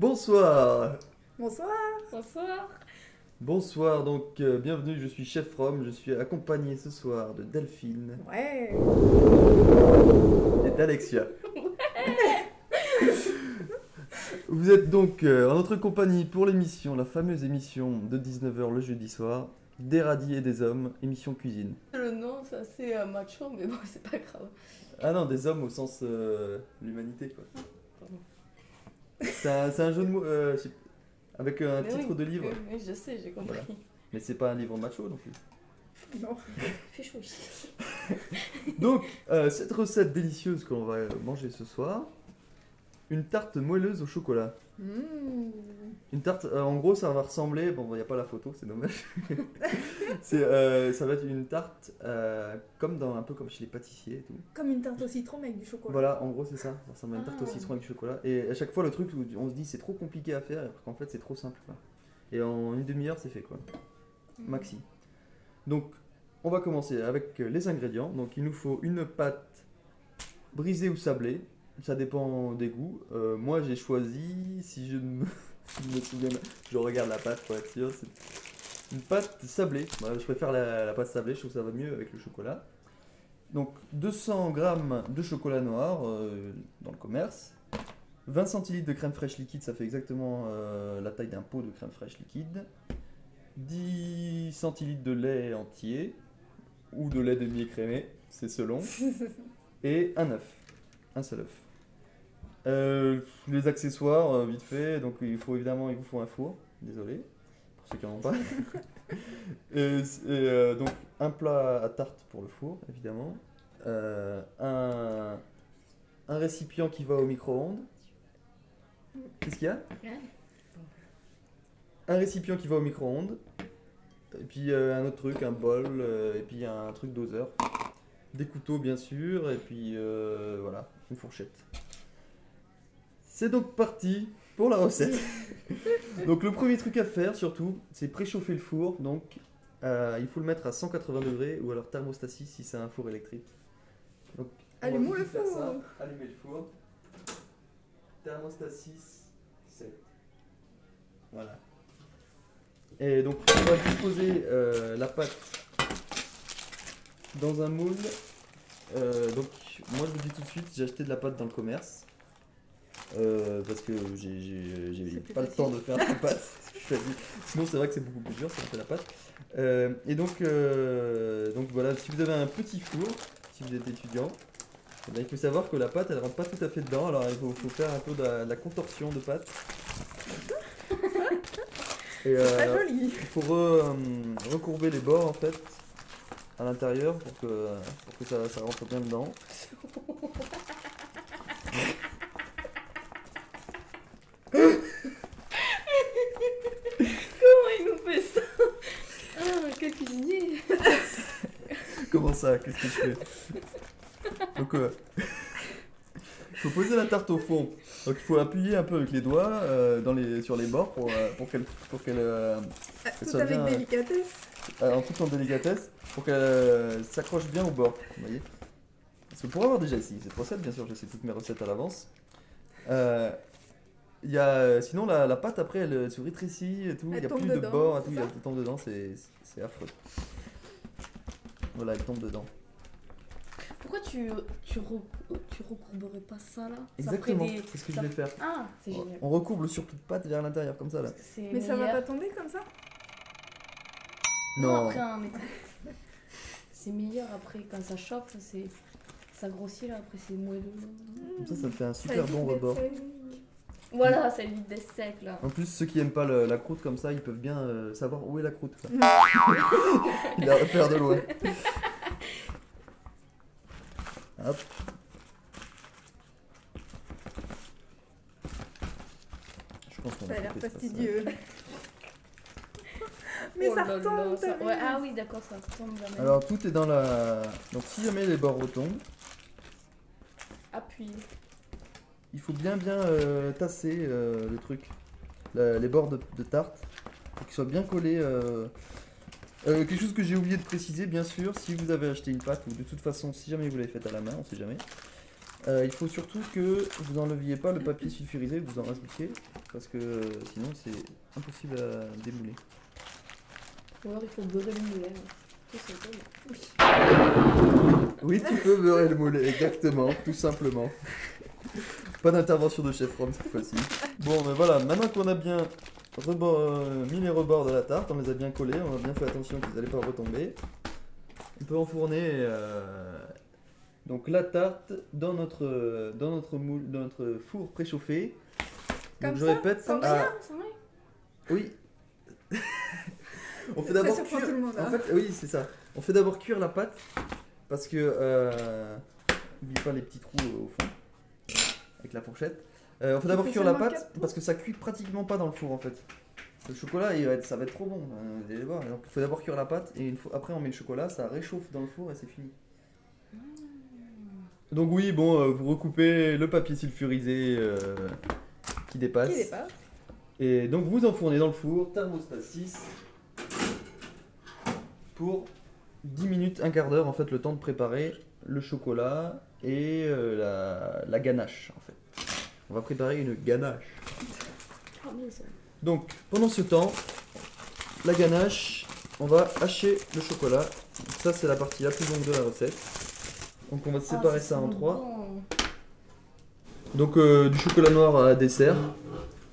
Bonsoir Bonsoir. Bonsoir. Bonsoir, donc euh, bienvenue, je suis Chef Rom, je suis accompagné ce soir de Delphine Ouais. et d'Alexia. Vous êtes donc euh, en notre compagnie pour l'émission, la fameuse émission de 19h le jeudi soir, des radis et des hommes, émission cuisine. Le nom, c'est assez euh, macho, mais bon, c'est pas grave. Ah non, des hommes au sens euh, l'humanité quoi. C'est un, jeu de mots euh, avec un Mais titre oui, de livre, Oui, oui, je sais, j'ai compris. Voilà. mais c'est pas un livre macho non plus. Non. Fait chaud ici. Donc, euh, cette recette délicieuse que l'on va manger ce soir, une tarte moelleuse au chocolat. Mmh. Une tarte, euh, en gros, ça va ressembler. Bon, il n'y a pas la photo, c'est dommage. c'est, euh, ça va être une tarte euh, comme dans un peu comme chez les pâtissiers et tout. Comme une tarte au citron mais avec du chocolat. Voilà, en gros, c'est ça. Ça ressemble à une tarte au Ah. citron avec du chocolat. Et à chaque fois, le truc où on se dit c'est trop compliqué à faire, alors qu'en fait, c'est trop simple. quoi. Et en une demi-heure, c'est fait quoi. Maxi. Donc, on va commencer avec les ingrédients. Donc, il nous faut une pâte brisée ou sablée. Ça dépend des goûts. Euh, moi, j'ai choisi, si je ne me, si je me souviens, je regarde la pâte pour être sûr. C'est une pâte sablée. Voilà, je préfère la, la pâte sablée, je trouve que ça va mieux avec le chocolat. Donc, 200 g de chocolat noir euh, dans le commerce. 20 centilitres de crème fraîche liquide, ça fait exactement euh, la taille d'un pot de crème fraîche liquide. 10 centilitres de lait entier ou de lait demi-écrémé, c'est selon. Et un œuf, un seul œuf. Euh, les accessoires, euh, vite fait, donc il faut évidemment, il vous faut un four, désolé, pour ceux qui n'en ont pas. et, et, euh, donc un plat à tarte pour le four, évidemment. Un, un récipient qui va au micro-ondes. Qu'est-ce qu'il y a? Un récipient qui va au micro-ondes, et puis un autre truc, un bol, et puis un truc doseur. Des couteaux bien sûr, et puis voilà, une fourchette. C'est donc parti pour la recette. donc le premier truc à faire surtout, c'est préchauffer le four. Donc euh, il faut le mettre à 180 degrés ou alors thermostat 6 si c'est un four électrique. Donc, Allumons le four. Allumez le four. Thermostat 6, 7. Voilà. Et donc on va disposer euh, la pâte dans un moule. Euh, donc moi je vous dis tout de suite, j'ai acheté de la pâte dans le commerce. Euh, parce que j'ai- plus pas le facile. temps de faire la pâte. Sinon c'est vrai que c'est beaucoup plus dur si on fait la pâte. Euh, et donc, euh, donc voilà, si vous avez un petit four, si vous êtes étudiant, eh ben, il faut savoir que la pâte elle rentre pas tout à fait dedans. Alors il faut, faut faire un peu de la, de la contorsion de pâte. Et, euh, joli. il faut re- euh, recourber les bords en fait à l'intérieur pour que, pour que ça, ça rentre bien dedans. Comment il nous fait ça Ah, quel cuisinier Comment ça Qu'est-ce que je fais Donc, euh, faut poser la tarte au fond. Donc, il faut appuyer un peu avec les doigts euh, dans les, sur les bords pour, euh, pour qu'elle pour qu'elle euh, Ah, Tout soit avec bien, délicatesse. en toute en délicatesse pour qu'elle s'accroche bien au bord. Vous voyez Parce que pour avoir déjà essayé cette recette, bien sûr, je sais toutes mes recettes à l'avance. euh, y a, sinon, la, la pâte après elle se rétrécit et tout. Il n'y a plus de bords et tout. Il y a elle tombe dedans, c'est c'est affreux. Voilà, elle tombe dedans. Pourquoi tu, tu, recou- tu recourberais pas ça là? Ça Exactement, des- c'est ce que je ça- vais faire. Ah, c'est génial. On recourbe le surplus de pâte vers l'intérieur, comme ça là. Mais ça va meilleur. pas tomber comme ça? Non, Non, après, hein, mais c'est meilleur après quand ça chauffe, c'est ça grossit là, après c'est moelleux. comme ça, ça fait un Ça super évite bon rebord. Voilà, ça évite d'être sec là. En plus, ceux qui aiment pas le- la croûte comme ça, ils peuvent bien euh, savoir où est la croûte. quoi. Mm. Il la repère de loin. Hop. Je pense qu'on Ça a l'air fastidieux. Mais Oh ça là là, retombe, ça- t'as vu ouais, Ah oui, d'accord, ça retombe jamais. passage. Alors tout est dans la. Donc si jamais les bords retombent, Appuie. Il faut bien bien euh, tasser euh, le truc, La- les bords de, de tarte, pour qu'ils soient bien collés. euh. Euh, quelque chose que j'ai oublié de préciser, bien sûr, si vous avez acheté une pâte, ou de toute façon, si jamais vous l'avez faite à la main, on sait jamais, Euh, il faut surtout que vous enleviez pas le papier sulfurisé, que vous en rajoutiez, parce que euh, sinon c'est impossible à démouler. Ou alors il faut beurrer le moulin. Tout simplement. Oui, tu peux beurrer le moulin, exactement, tout simplement. Pas d'intervention de chef Rom cette fois-ci. Bon, ben voilà, maintenant qu'on a bien rebord- euh, mis les rebords de la tarte, on les a bien collés, on a bien fait attention qu'ils n'allaient pas retomber. On peut enfourner euh, donc la tarte dans notre, dans notre, moule, dans notre four préchauffé. Comme donc je ça, répète, sans Ah, oui. on fait Ça d'abord cuire. tout le monde, En hein. fait, oui, c'est ça. On fait d'abord cuire la pâte parce que euh, n'oublie pas les petits trous au fond avec la fourchette. Euh, on fait d'abord cuire la pâte parce que ça cuit pratiquement pas dans le four en fait. Le chocolat, il va être- ça va être trop bon. euh, vous allez voir. Donc, il faut d'abord cuire la pâte et une fois, après on met le chocolat, ça réchauffe dans le four et c'est fini. Donc oui, bon, euh, vous recoupez le papier sulfurisé euh, qui dépasse. Qui dépasse Et donc vous enfournez dans le four, thermostat 6, pour 10 minutes, un quart d'heure, en fait, le temps de préparer le chocolat et euh, la, la ganache, en fait. On va préparer une ganache. Donc, pendant ce temps, la ganache, on va hacher le chocolat. Ça, c'est la partie la plus longue de la recette. Donc, on va séparer ça en trois. Donc euh, du chocolat noir à dessert.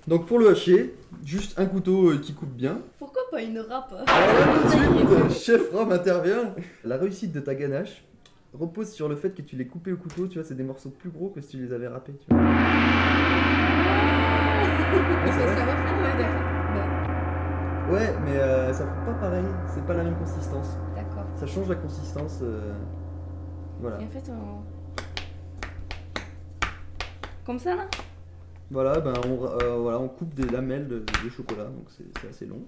Donc pour le hacher, juste un couteau euh, qui coupe bien. Pourquoi pas une râpe? Alors là, tout de suite, chef Rome intervient. La réussite de ta ganache repose sur le fait que tu l'aies coupé au couteau, tu vois, c'est des morceaux plus gros que si tu les avais râpés, tu vois. Que vrai. ça va faire, ouais, d'accord. Ouais, mais euh, ça fait pas pareil, c'est pas la même consistance. D'accord. Ça change la consistance. euh, Voilà. Et en fait, on... Comme ça, là? Voilà, ben on, euh, voilà, on coupe des lamelles de, de chocolat, donc c'est c'est assez long.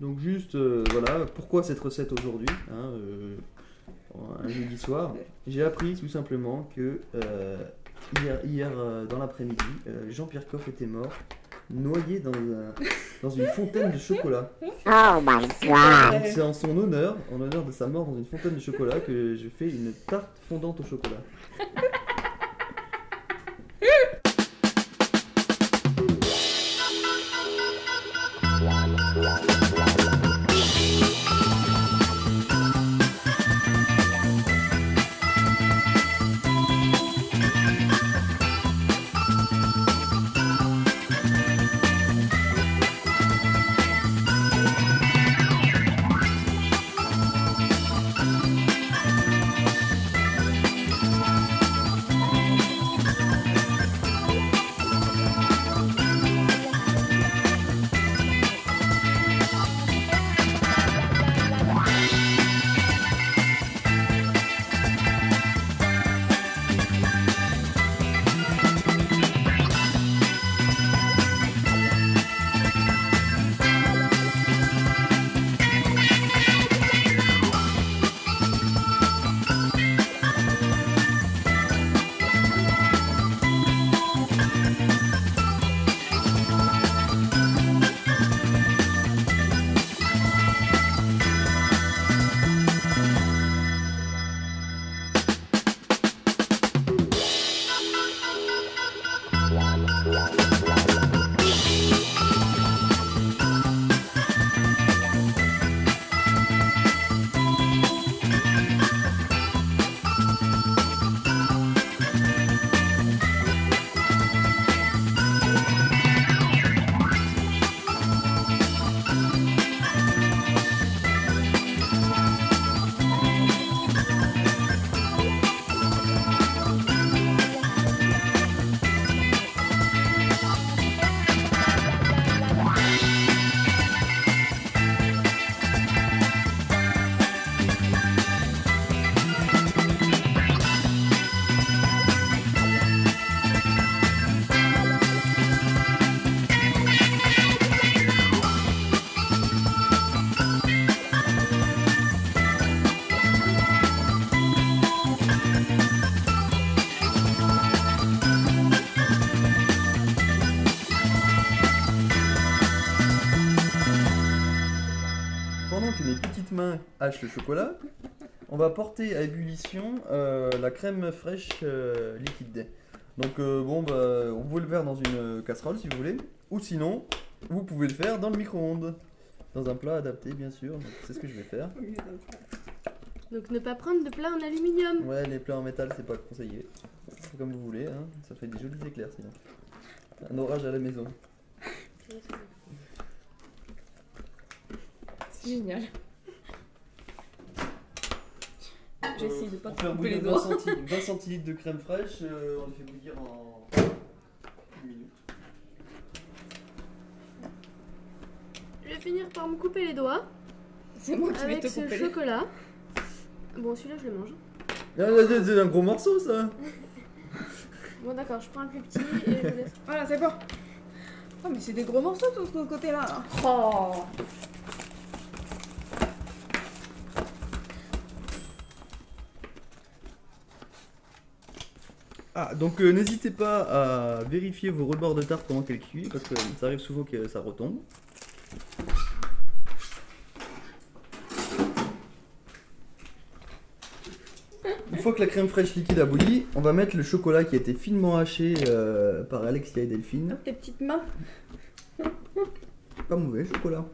Donc juste, euh, voilà, pourquoi cette recette aujourd'hui hein, euh, Un jeudi soir. J'ai appris tout simplement que euh, hier, hier dans l'après-midi, Jean-Pierre Coff était mort, noyé dans, un- dans une fontaine de chocolat. Oh my god. Donc c'est en son honneur, en honneur de sa mort dans une fontaine de chocolat, que je fais une tarte fondante au chocolat. Chocolat. On va porter à ébullition euh, la crème fraîche euh, liquide. Donc euh, bon, bah, vous pouvez le faire dans une casserole si vous voulez. Ou sinon, vous pouvez le faire dans le micro-ondes. Dans un plat adapté, bien sûr. Donc, C'est ce que je vais faire. Donc ne pas prendre de plat en aluminium. Ouais, les plats en métal, c'est pas conseillé. C'est comme vous voulez, hein. ça fait des jolis éclairs sinon. Un orage à la maison. C'est génial. J'essaie de pas couper les bouillir 20, doigts. centi- 20 centilitres de crème fraîche, euh, on les fait bouillir en une minute. Je vais finir par me couper les doigts C'est moi qui vais avec te ce couper les chocolat. Bon, celui-là, je le mange. Ah, C'est c'est un gros morceau ça Bon, d'accord, je prends un plus petit et je laisse. Voilà, c'est bon. Oh, mais c'est des gros morceaux, tout ce côté-là. là. Oh Ah, donc euh, n'hésitez pas à vérifier vos rebords de tarte pendant qu'elle cuit, parce que ça arrive souvent que ça retombe. Une fois que la crème fraîche liquide a bouilli, on va mettre le chocolat qui a été finement haché euh, par Alexia et Delphine. Tes petites mains. Pas mauvais chocolat.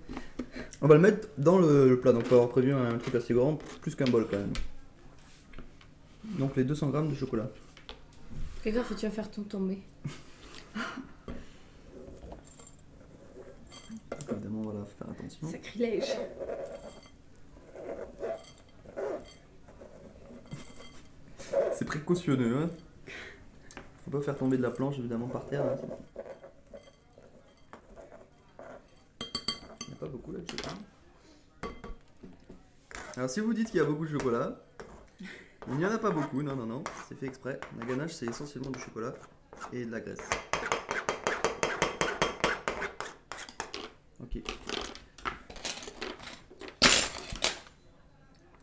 On va le mettre dans le, le plat, donc on va avoir prévu un truc assez grand, plus qu'un bol quand même. Donc les 200 grammes de chocolat. Fais gaffe, tu vas faire tout tomber. Évidemment, voilà, faut faire attention. Sacrilège. C'est précautionneux, hein. Faut pas faire tomber de la planche évidemment par terre. hein. Il n'y a pas beaucoup là de chocolat. Alors si vous dites qu'il y a beaucoup de chocolat, il n'y en a pas beaucoup, non non non, c'est fait exprès. La ganache c'est essentiellement du chocolat et de la graisse. Ok.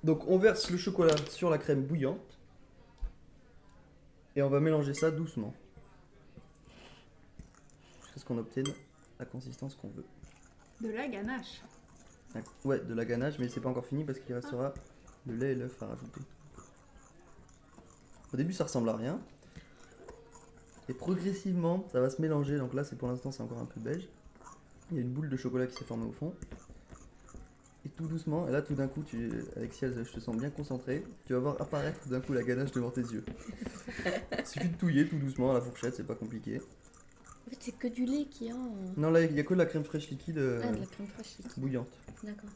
Donc on verse le chocolat sur la crème bouillante. Et on va mélanger ça doucement. Jusqu'à ce qu'on obtienne la consistance qu'on veut. De la ganache. Ouais, de la ganache, mais c'est pas encore fini parce qu'il restera le lait et l'œuf à rajouter. Au début, ça ressemble à rien. Et progressivement, ça va se mélanger. Donc là, c'est pour l'instant, c'est encore un peu beige. Il y a une boule de chocolat qui s'est formée au fond. Et tout doucement, et là, tout d'un coup, tu, Alexia, je te sens bien concentré. Tu vas voir apparaître tout d'un coup la ganache devant tes yeux. Il suffit de touiller tout doucement à la fourchette, c'est pas compliqué. En fait, c'est que du lait qui a. euh, Non, là, il y a que de la crème fraîche liquide euh, Ah, de la crème fraîche. liquide. bouillante. D'accord.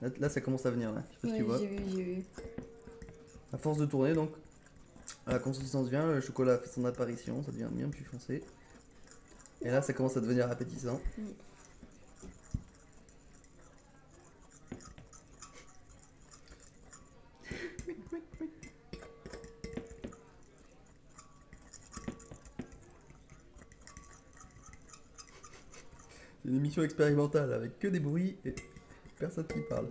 Là, là, ça commence à venir, là. Je sais pas si tu vois. j'ai vu, j'ai vu. À force de tourner, donc, la consistance vient, le chocolat fait son apparition, ça devient bien plus foncé. Et là, ça commence à devenir appétissant. Mm. C'est une émission expérimentale avec que des bruits et personne qui parle.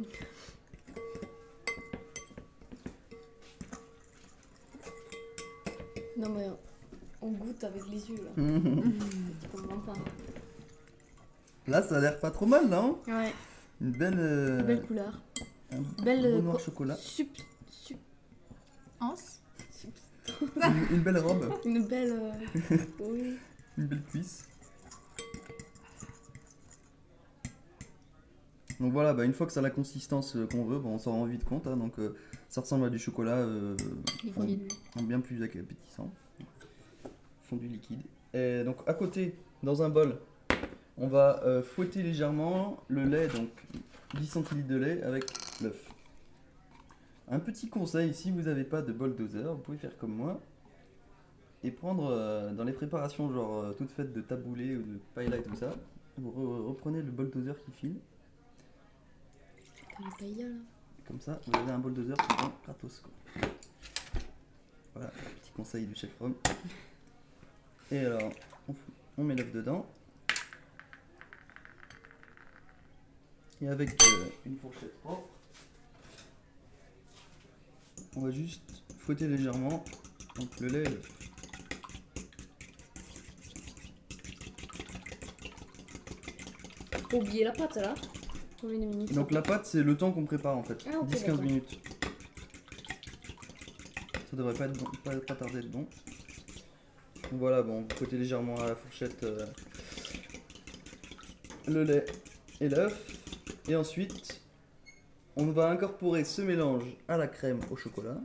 Non, mais on goûte avec les yeux là. Tu comprends pas. Là, ça a l'air pas trop mal, non? Ouais, Une belle. euh, belle couleur. un Belle, beau euh, noir co- chocolat. Sup, sup, Anse? une, une belle robe, une belle. euh, oui. une belle cuisse. Donc voilà, bah, une fois que ça a la consistance euh, qu'on veut, bah, on s'en rend vite compte. hein, donc euh, ça ressemble à du chocolat euh, Liquide. bien plus appétissant. Fondu liquide. Et donc à côté, dans un bol, on va euh, fouetter légèrement le lait, donc 10 centilitres de lait avec l'œuf. Un petit conseil, si vous n'avez pas de bol doseur, vous pouvez faire comme moi et prendre euh, dans les préparations genre euh, toutes faites de taboulé ou de paella et tout ça, vous re- reprenez le bol doseur qui file, Comme là. ça vous avez un bol doseur souvent gratos quoi. Voilà, petit conseil du chef Rome. Et alors, on, met l'œuf dedans. Et avec euh, une fourchette propre, on va juste fouetter légèrement donc le lait et l'œuf. Faut oublier la pâte là. Combien de minutes Et donc la pâte, c'est le temps qu'on prépare en fait. Ah, ok, 10-15 d'accord. minutes. Ça devrait pas, être bon, pas, pas tarder d'être bon. Donc voilà, bon, côté légèrement à la fourchette euh, le lait et l'œuf. Et ensuite, on va incorporer ce mélange à la crème au chocolat.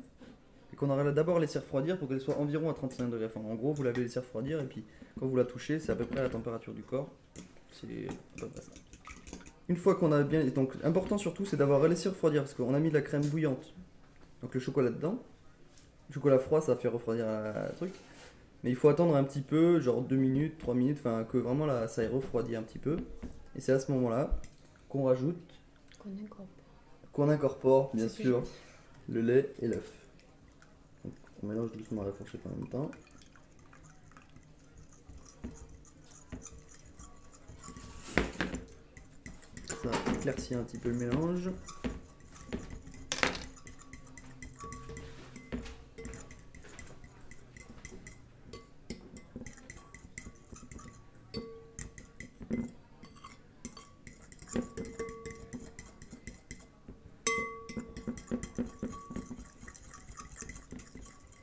Et qu'on aura d'abord laissé refroidir pour qu'elle soit environ à 35 degrés. Enfin, en gros, vous l'avez laissé refroidir et puis quand vous la touchez, c'est à peu près à la température du corps. C'est à peu près ça. Une fois qu'on a bien. Donc, important surtout, c'est d'avoir laissé refroidir parce qu'on a mis de la crème bouillante. Donc, le chocolat dedans. Le chocolat froid, ça fait refroidir le truc. Mais il faut attendre un petit peu, genre 2 minutes, 3 minutes, enfin que vraiment là, ça ait refroidi un petit peu. Et c'est à ce moment-là qu'on rajoute, Qu'on incorpore. qu'on incorpore, bien sûr, le lait et l'œuf. On mélange doucement à la fourchette en même temps. Ça éclaircit un petit peu le mélange.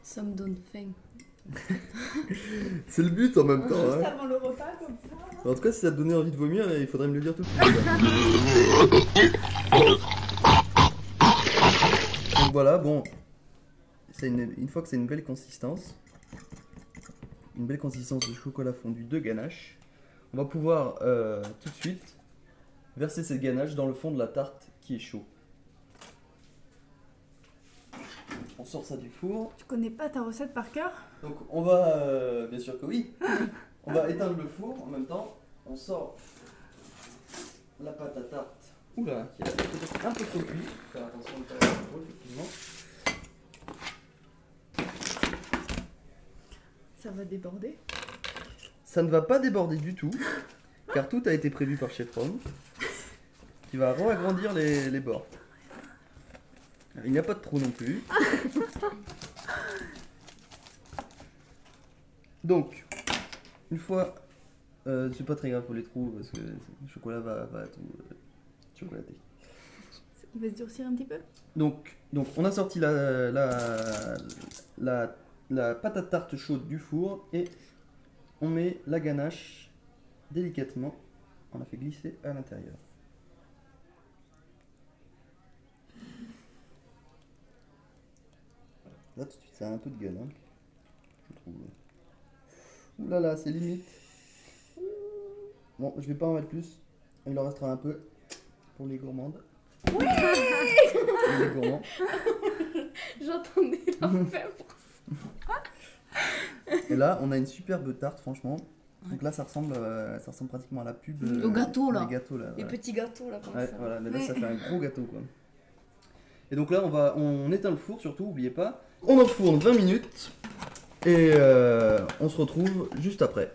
Ça me donne faim. C'est le but en même temps. Juste hein. avant le repas, comme ça. En tout cas, si ça te donnait envie de vomir, il faudrait me le dire tout de suite. Donc voilà, bon. Une, une fois que c'est une belle consistance, une belle consistance de chocolat fondu de ganache, on va pouvoir euh, tout de suite verser cette ganache dans le fond de la tarte qui est chaud. On sort ça du four. Tu connais pas ta recette par cœur? Donc on va, euh, bien sûr que oui, on va éteindre le four en même temps, on sort la pâte à tarte, oula, qui est peut-être un peu trop cuit, faire attention de ne pas trop effectivement. Ça va déborder? Ça ne va pas déborder du tout, car tout a été prévu par Chef Ron, qui va agrandir les, les bords. Il n'y a pas de trou non plus. Donc, une fois, euh, c'est pas très grave pour les trous parce que le chocolat va, va tout euh, chocolater. Il va se durcir un petit peu? Donc, donc on a sorti la, la, la, la pâte à tarte chaude du four et on met la ganache délicatement. On la fait glisser à l'intérieur. Là tout de suite ça a un peu de gueule. Hein, je trouve. Ouh là là, c'est limite. Bon, je vais pas en mettre plus. Il en restera un peu pour les gourmandes. les gourmands. J'entendais l'enfer. Et là, on a une superbe tarte, franchement. Donc là, ça ressemble, euh, ça ressemble pratiquement à la pub. euh, Au gâteau, là. Les gâteaux, là. Les petits gâteaux là comme Ouais, ça. voilà, mais là, ça fait un gros gâteau, quoi. Et donc là, on, va, on éteint le four, surtout, oubliez pas. On enfourne 20 minutes. Et euh, on se retrouve juste après.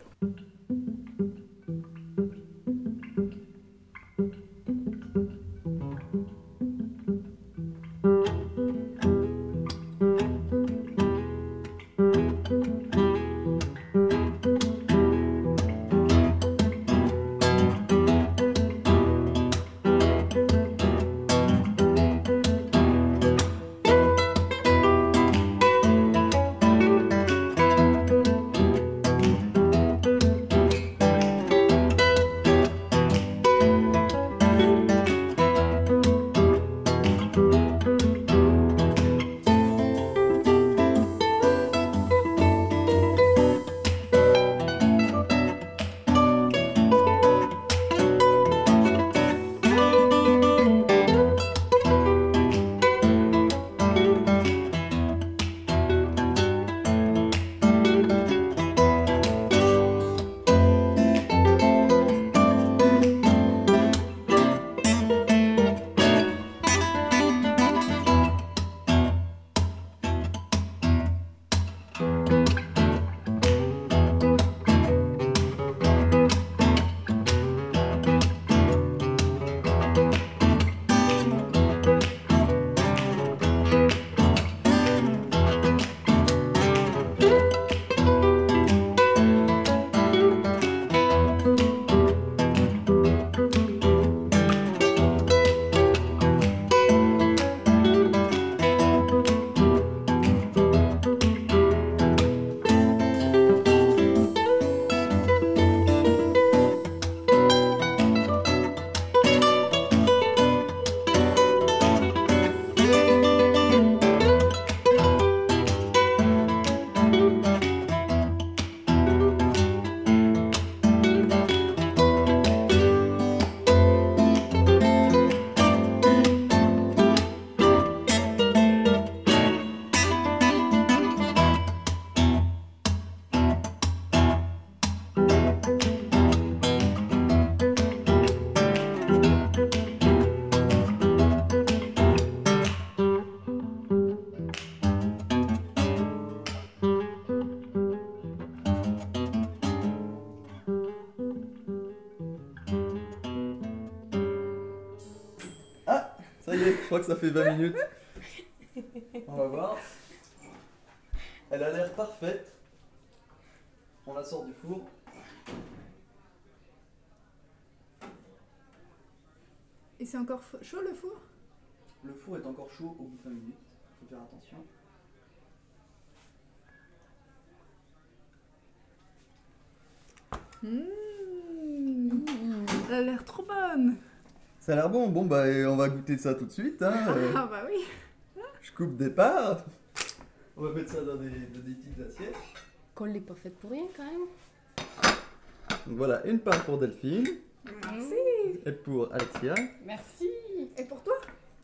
Que ça fait 20 minutes. On va voir. Elle a l'air parfaite. On la sort du four. Et c'est encore chaud le four? Le four est encore chaud au bout de 20 minutes. Faut faire attention. Mmh. Elle a l'air trop bonne. Ça a l'air bon. Bon, bah, on va goûter ça tout de suite. Hein. Euh, Ah bah oui. Je coupe des parts. On va mettre ça dans des, dans des petites assiettes. Qu'on l'ait pas faite pour rien quand même. Donc voilà, une part pour Delphine Merci. et pour Alexia. Merci. Et pour toi?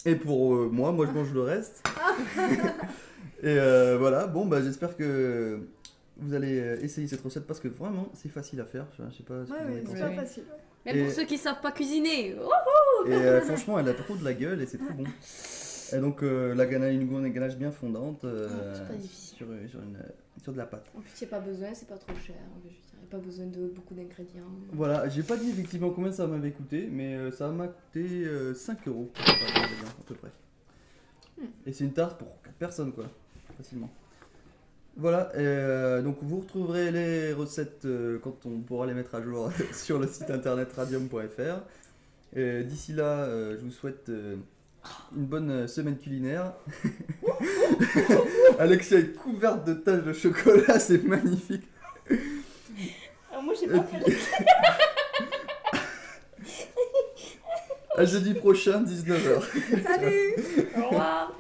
Et pour euh, moi, moi je mange le reste. et euh, voilà, bon bah j'espère que vous allez euh, essayer cette recette parce que vraiment c'est facile à faire. Je sais pas ce Ouais, avez c'est pas Ouais. facile. Même Et- pour ceux qui savent pas cuisiner. Oh Et euh, franchement, elle a trop de la gueule et c'est trop bon. Et donc euh, la ganache, une une ganache bien fondante euh, c'est pas difficile. sur, sur, une, sur de la pâte. En plus, il n'y a pas besoin, c'est pas trop cher. Je veux dire, il n'y a pas besoin de beaucoup d'ingrédients. Voilà, j'ai pas dit effectivement combien ça m'avait coûté, mais euh, ça m'a coûté euh, 5 euros à peu près. Hmm. Et c'est une tarte pour 4 personnes, quoi, facilement. Voilà, et, euh, donc vous retrouverez les recettes euh, quand on pourra les mettre à jour sur le site internet radium.fr. Et D'ici là, euh, je vous souhaite euh, une bonne euh, semaine culinaire. Alexia est couverte de taches de chocolat, c'est magnifique. Alors moi, j'ai Et puis- à jeudi prochain, 19h. Salut Au revoir.